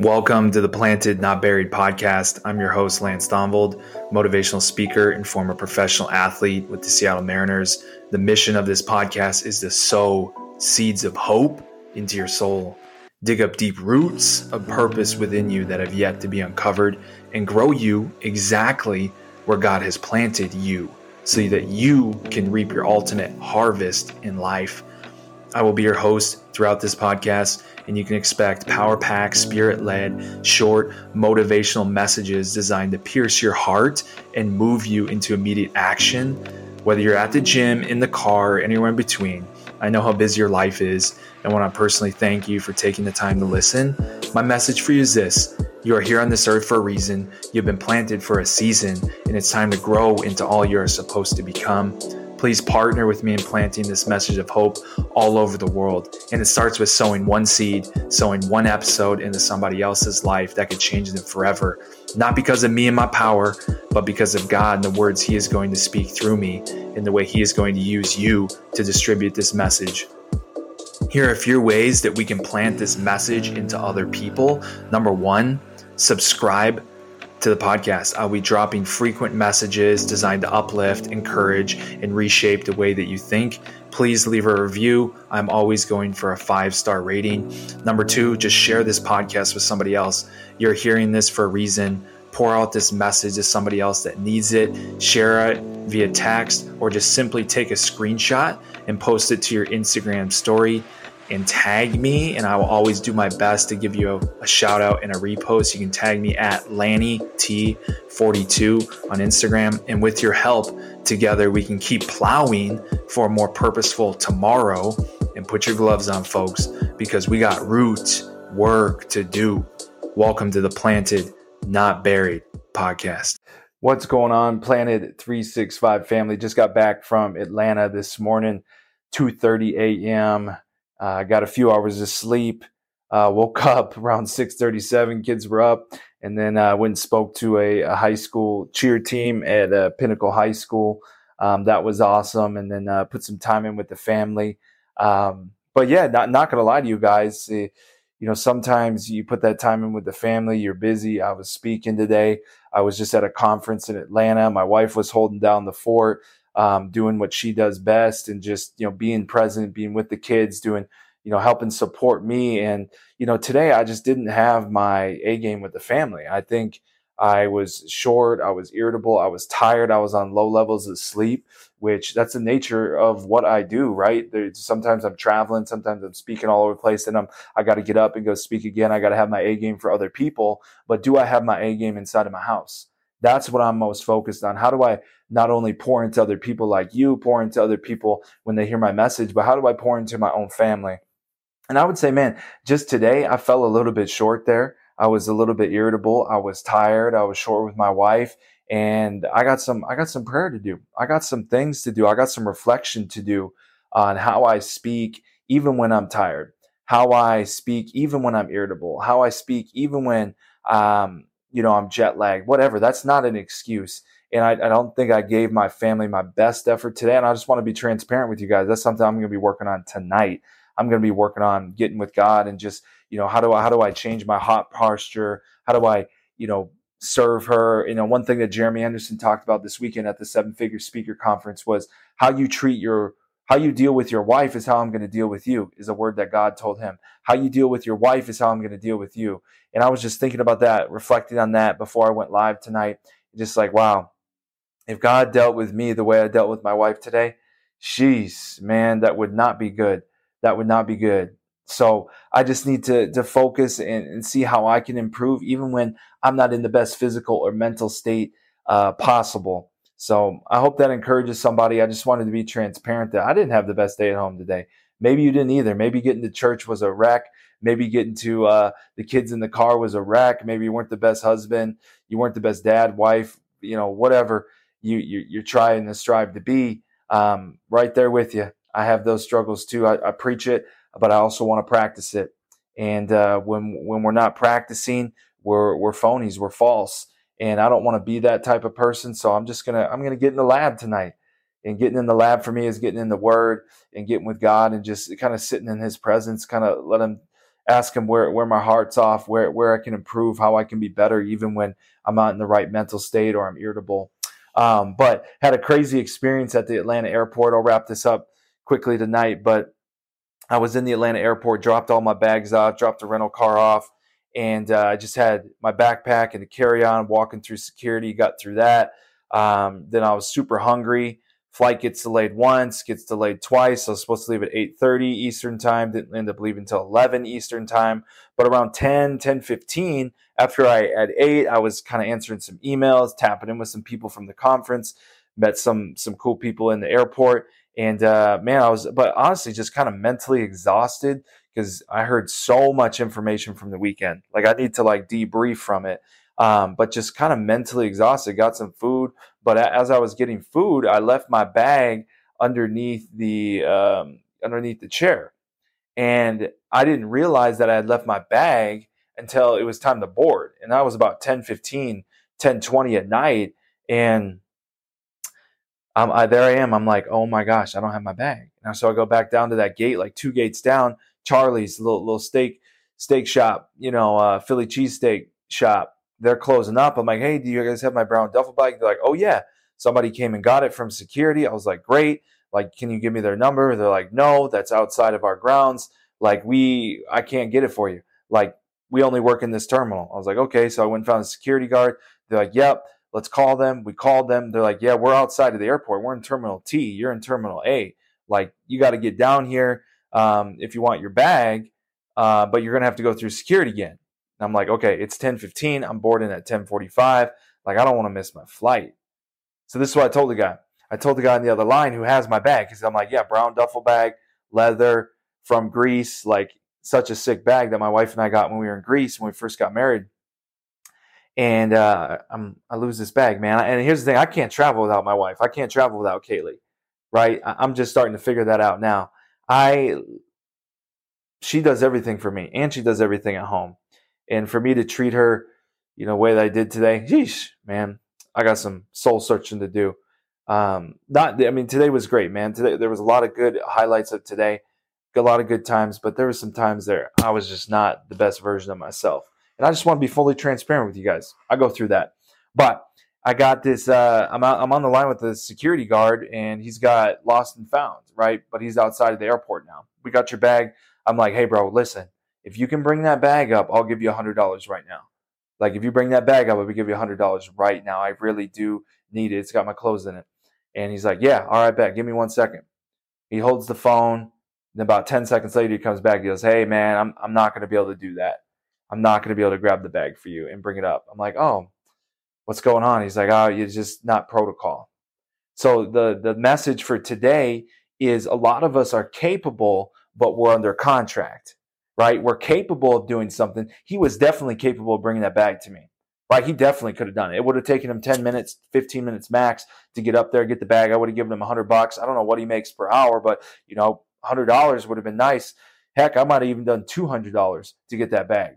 Welcome to the Planted Not Buried podcast. I'm your host, Lance Thonvold, motivational speaker and former professional athlete with the Seattle Mariners. The mission of this podcast is to sow seeds of hope into your soul, dig up deep roots of purpose within you that have yet to be uncovered, and grow you exactly where God has planted you so that you can reap your ultimate harvest in life. I will be your host throughout this podcast, and you can expect power packed, spirit led, short, motivational messages designed to pierce your heart and move you into immediate action. Whether you're at the gym, in the car, anywhere in between, I know how busy your life is, and want to personally thank you for taking the time to listen. My message for you is this you are here on this earth for a reason, you've been planted for a season, and it's time to grow into all you're supposed to become. Please partner with me in planting this message of hope all over the world. And it starts with sowing one seed, sowing one episode into somebody else's life that could change them forever. Not because of me and my power, but because of God and the words He is going to speak through me and the way He is going to use you to distribute this message. Here are a few ways that we can plant this message into other people. Number one, subscribe to the podcast. I'll be dropping frequent messages designed to uplift, encourage, and reshape the way that you think. Please leave a review. I'm always going for a five star rating. Number two, just share this podcast with somebody else. You're hearing this for a reason. Pour out this message to somebody else that needs it. Share it via text or just simply take a screenshot and post it to your Instagram story and tag me, and I will always do my best to give you a, a shout out and a repost. You can tag me at Lanny T42 on Instagram, and with your help, together we can keep plowing for a more purposeful tomorrow. And put your gloves on, folks, because we got root work to do. Welcome to the Planted, Not Buried podcast. What's going on, Planted 365 family? Just got back from Atlanta this morning, 2:30 a.m. I uh, got a few hours of sleep. Uh, woke up around 6:37. Kids were up, and then I uh, went and spoke to a, a high school cheer team at uh, Pinnacle High School. Um, that was awesome, and then uh, put some time in with the family. Um, but yeah, not not gonna lie to you guys. Eh, you know, sometimes you put that time in with the family. You're busy. I was speaking today. I was just at a conference in Atlanta. My wife was holding down the fort um, doing what she does best and just you know being present being with the kids doing you know helping support me. And you know today i just didn't have my a game with the family. I think i was short i was irritable i was tired i was on low levels of sleep which that's the nature of what i do right? There's, sometimes i'm traveling sometimes i'm speaking all over the place and i'm i got to get up and go speak again. I got to have my a game for other people but do i have my a game inside of my house that's what i'm most focused on how do i not only pour into other people like you, pour into other people when they hear my message, but how do I pour into my own family? And I would say, man, just today I fell a little bit short there. I was a little bit irritable. I was tired. I was short with my wife and I got some I got some prayer to do. I got some things to do. I got some reflection to do on how I speak even when I'm tired, how I speak even when I'm irritable, how I speak even when um, you know I'm jet lagged, whatever. That's not an excuse. And I, I, don't think I gave my family my best effort today. And I just want to be transparent with you guys. That's something I'm going to be working on tonight. I'm going to be working on getting with God and just, you know, how do I, how do I change my hot posture? How do I, you know, serve her? You know, one thing that Jeremy Anderson talked about this weekend at the seven figure speaker conference was how you treat your, how you deal with your wife is how I'm going to deal with you is a word that God told him. How you deal with your wife is how I'm going to deal with you. And I was just thinking about that, reflecting on that before I went live tonight. Just like, wow, if God dealt with me the way I dealt with my wife today, sheesh, man, that would not be good. That would not be good. So I just need to to focus and, and see how I can improve, even when I'm not in the best physical or mental state uh, possible. So I hope that encourages somebody. I just wanted to be transparent that I didn't have the best day at home today. Maybe you didn't either. Maybe getting to church was a wreck. Maybe getting to uh, the kids in the car was a wreck. Maybe you weren't the best husband. You weren't the best dad, wife, you know, whatever you, you you're trying to strive to be. Um, right there with you. I have those struggles too. I, I preach it, but I also want to practice it. And uh, when when we're not practicing, we're we're phonies. We're false. And I don't want to be that type of person. So I'm just gonna I'm gonna get in the lab tonight. And getting in the lab for me is getting in the Word and getting with God and just kind of sitting in His presence. Kind of let Him ask him where where my heart's off, where where I can improve, how I can be better, even when I'm not in the right mental state or I'm irritable. Um, but had a crazy experience at the Atlanta airport. I'll wrap this up quickly tonight, but I was in the Atlanta airport, dropped all my bags off, dropped the rental car off, and uh, I just had my backpack and a carry on. Walking through security, got through that. Um, then I was super hungry. Flight gets delayed once, gets delayed twice. I was supposed to leave at 8.30 Eastern time, didn't end up leaving until 11 Eastern time. But around 10, 10, 15, after I at 8, I was kind of answering some emails, tapping in with some people from the conference, met some some cool people in the airport. And uh, man, I was, but honestly, just kind of mentally exhausted because I heard so much information from the weekend. Like I need to like debrief from it. Um, but just kind of mentally exhausted. Got some food, but as I was getting food, I left my bag underneath the um, underneath the chair, and I didn't realize that I had left my bag until it was time to board, and that was about 10, 15, 10, 20 at night, and um, I, there I am. I'm like, oh my gosh, I don't have my bag. And so I go back down to that gate, like two gates down, Charley's little little steak steak shop, you know, uh, Philly cheesesteak shop they're closing up. I'm like, hey, do you guys have my brown duffel bag? They're like, oh yeah. Somebody came and got it from security. I was like, great. Like, can you give me their number? They're like, no, that's outside of our grounds. Like, we, I can't get it for you. Like, we only work in this terminal. I was like, okay. So I went and found a security guard. They're like, yep, let's call them. We called them. They're like, yeah, we're outside of the airport. We're in Terminal T. You're in Terminal A. Like, you got to get down here um, if you want your bag, uh, but you're going to have to go through security again. And I'm like, okay, it's 10:15. I'm boarding at 10:45. Like I don't want to miss my flight. So this is what I told the guy. I told the guy on the other line who has my bag because I'm like, yeah, brown duffel bag, leather from Greece, like such a sick bag that my wife and I got when we were in Greece when we first got married. And uh, I lose this bag, man. And here's the thing: I can't travel without my wife. I can't travel without Kaylee, right? I'm just starting to figure that out now. I she does everything for me, and she does everything at home. And for me to treat her, you know, way that I did today, geez, man, I got some soul searching to do. Um, not, I mean, today was great, man. Today there was a lot of good highlights of today, a lot of good times, but there were some times there I was just not the best version of myself. And I just want to be fully transparent with you guys. I go through that, but I got this. Uh, I'm out, I'm on the line with the security guard, and he's got lost and found, right? But he's outside of the airport now. We got your bag. I'm like, hey, bro, listen if you can bring that bag up, I'll give you a hundred dollars right now. Like if you bring that bag up, I'll give you a hundred dollars right now. I really do need it. It's got my clothes in it. And he's like, Yeah, all right, bet. Give me one second. He holds the phone. And about 10 seconds later, he comes back. He goes, Hey, man, I'm, I'm not going to be able to do that. I'm not going to be able to grab the bag for you and bring it up. I'm like, Oh, what's going on? He's like, Oh, you're just not protocol. So the, the message for today is a lot of us are capable, but we're under contract right? We're capable of doing something. He was definitely capable of bringing that bag to me, right? He definitely could have done it. It would have taken him 10 minutes, 15 minutes max to get up there, get the bag. I would have given him 100 bucks. I don't know what he makes per hour, but you know, $100 would have been nice. Heck, I might have even done $200 to get that bag.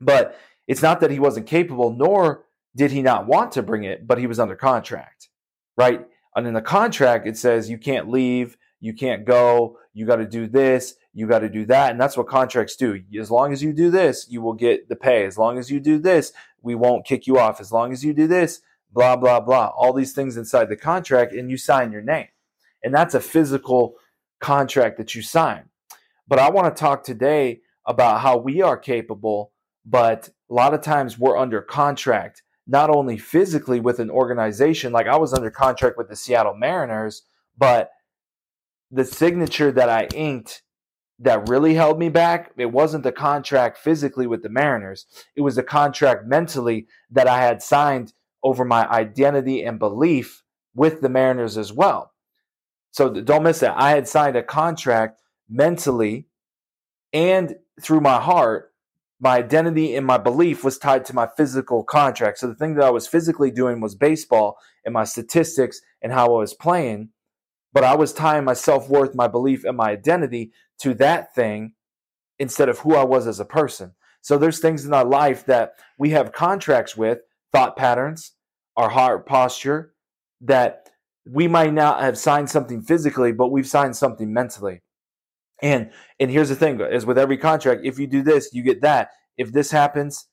But it's not that he wasn't capable, nor did he not want to bring it, but he was under contract, right? And in the contract, it says you can't leave, you can't go, you got to do this, you got to do that. And that's what contracts do. As long as you do this, you will get the pay. As long as you do this, we won't kick you off. As long as you do this, blah, blah, blah. All these things inside the contract, and you sign your name. And that's a physical contract that you sign. But I want to talk today about how we are capable, but a lot of times we're under contract, not only physically with an organization, like I was under contract with the Seattle Mariners, but the signature that I inked that really held me back, it wasn't the contract physically with the Mariners. It was the contract mentally that I had signed over my identity and belief with the Mariners as well. So don't miss that. I had signed a contract mentally and through my heart. My identity and my belief was tied to my physical contract. So the thing that I was physically doing was baseball and my statistics and how I was playing but I was tying my self worth, my belief, and my identity to that thing instead of who I was as a person. So there's things in our life that we have contracts with, thought patterns, our heart posture, that we might not have signed something physically, but we've signed something mentally. And and here's the thing: is with every contract, if you do this, you get that. If this happens,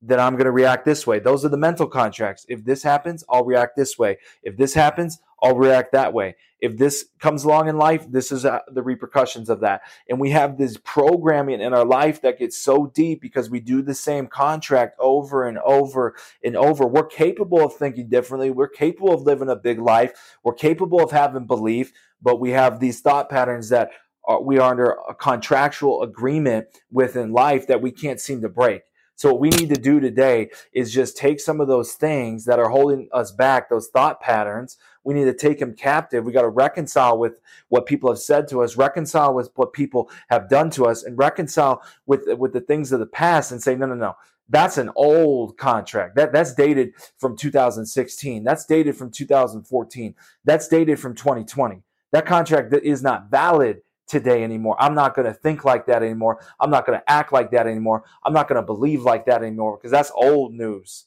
then I'm going to react this way. Those are the mental contracts. If this happens, I'll react this way. If this happens, I'll react that way. If this comes along in life, this is uh, the repercussions of that. And we have this programming in our life that gets so deep because we do the same contract over and over and over. We're capable of thinking differently. We're capable of living a big life. We're capable of having belief, but we have these thought patterns that Uh, we are under a contractual agreement within life that we can't seem to break. So what we need to do today is just take some of those things that are holding us back, those thought patterns. We need to take them captive. We got to reconcile with what people have said to us, reconcile with what people have done to us, and reconcile with with the things of the past and say, no, no, no. That's an old contract. That that's dated from 2016. That's dated from 2014. That's dated from 2020. That contract is not valid today anymore. I'm not going to think like that anymore. I'm not going to act like that anymore. I'm not going to believe like that anymore because that's old news.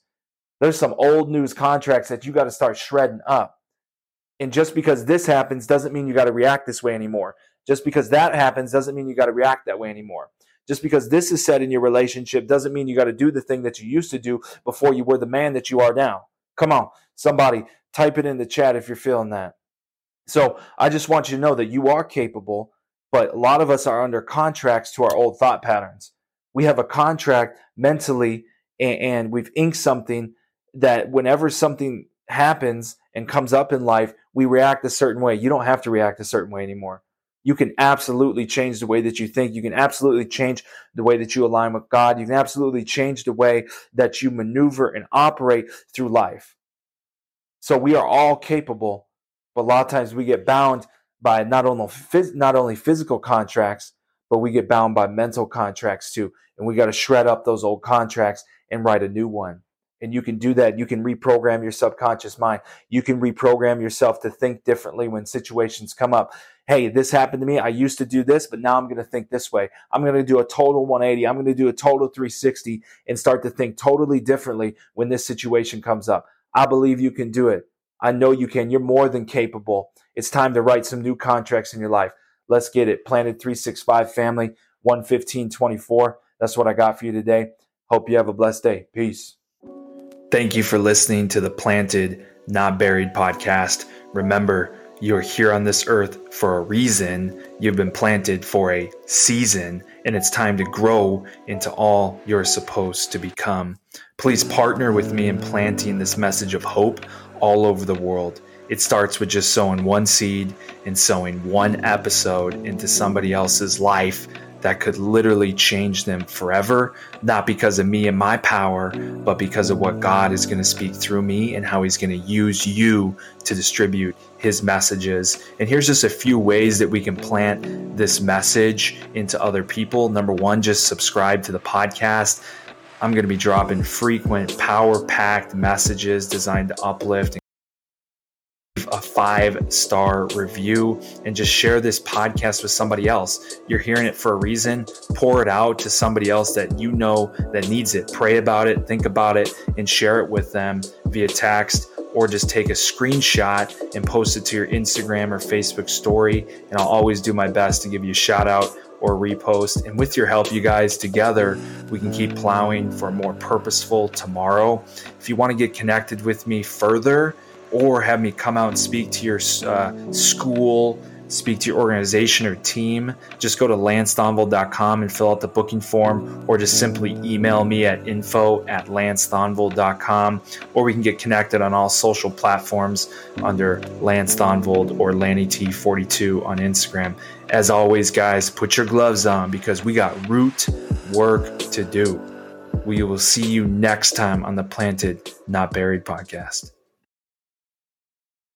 There's some old news contracts that you got to start shredding up. And just because this happens doesn't mean you got to react this way anymore. Just because that happens doesn't mean you got to react that way anymore. Just because this is said in your relationship doesn't mean you got to do the thing that you used to do before you were the man that you are now. Come on, somebody type it in the chat if you're feeling that. So I just want you to know that you are capable but a lot of us are under contracts to our old thought patterns. We have a contract mentally and, and we've inked something that whenever something happens and comes up in life, we react a certain way. You don't have to react a certain way anymore. You can absolutely change the way that you think. You can absolutely change the way that you align with God. You can absolutely change the way that you maneuver and operate through life. So we are all capable, but a lot of times we get bound by not only phys- not only physical contracts, but we get bound by mental contracts too. And we got to shred up those old contracts and write a new one. And you can do that. You can reprogram your subconscious mind. You can reprogram yourself to think differently when situations come up. Hey, this happened to me. I used to do this, but now I'm going to think this way. I'm going to do a total 180. I'm going to do a total 360 and start to think totally differently when this situation comes up. I believe you can do it. I know you can. You're more than capable. It's time to write some new contracts in your life. Let's get it. Planted 365 family 11524. That's what I got for you today. Hope you have a blessed day. Peace. Thank you for listening to the Planted, Not Buried podcast. Remember, you're here on this earth for a reason. You've been planted for a season, and it's time to grow into all you're supposed to become. Please partner with me in planting this message of hope all over the world. It starts with just sowing one seed and sowing one episode into somebody else's life that could literally change them forever, not because of me and my power, but because of what God is going to speak through me and how He's going to use you to distribute His messages. And here's just a few ways that we can plant this message into other people. Number one, just subscribe to the podcast. I'm going to be dropping frequent, power packed messages designed to uplift five star review and just share this podcast with somebody else. You're hearing it for a reason. Pour it out to somebody else that you know that needs it. Pray about it, think about it, and share it with them via text or just take a screenshot and post it to your Instagram or Facebook story. And I'll always do my best to give you a shout out or repost. And with your help, you guys together, we can keep plowing for a more purposeful tomorrow. If you want to get connected with me further, or have me come out and speak to your uh, school, speak to your organization or team, just go to lancethonvold.com and fill out the booking form, or just simply email me at info at lancethonvold.com, or we can get connected on all social platforms under Lance Thonvold or LannyT42 on Instagram. As always, guys, put your gloves on because we got root work to do. We will see you next time on the Planted, Not Buried podcast.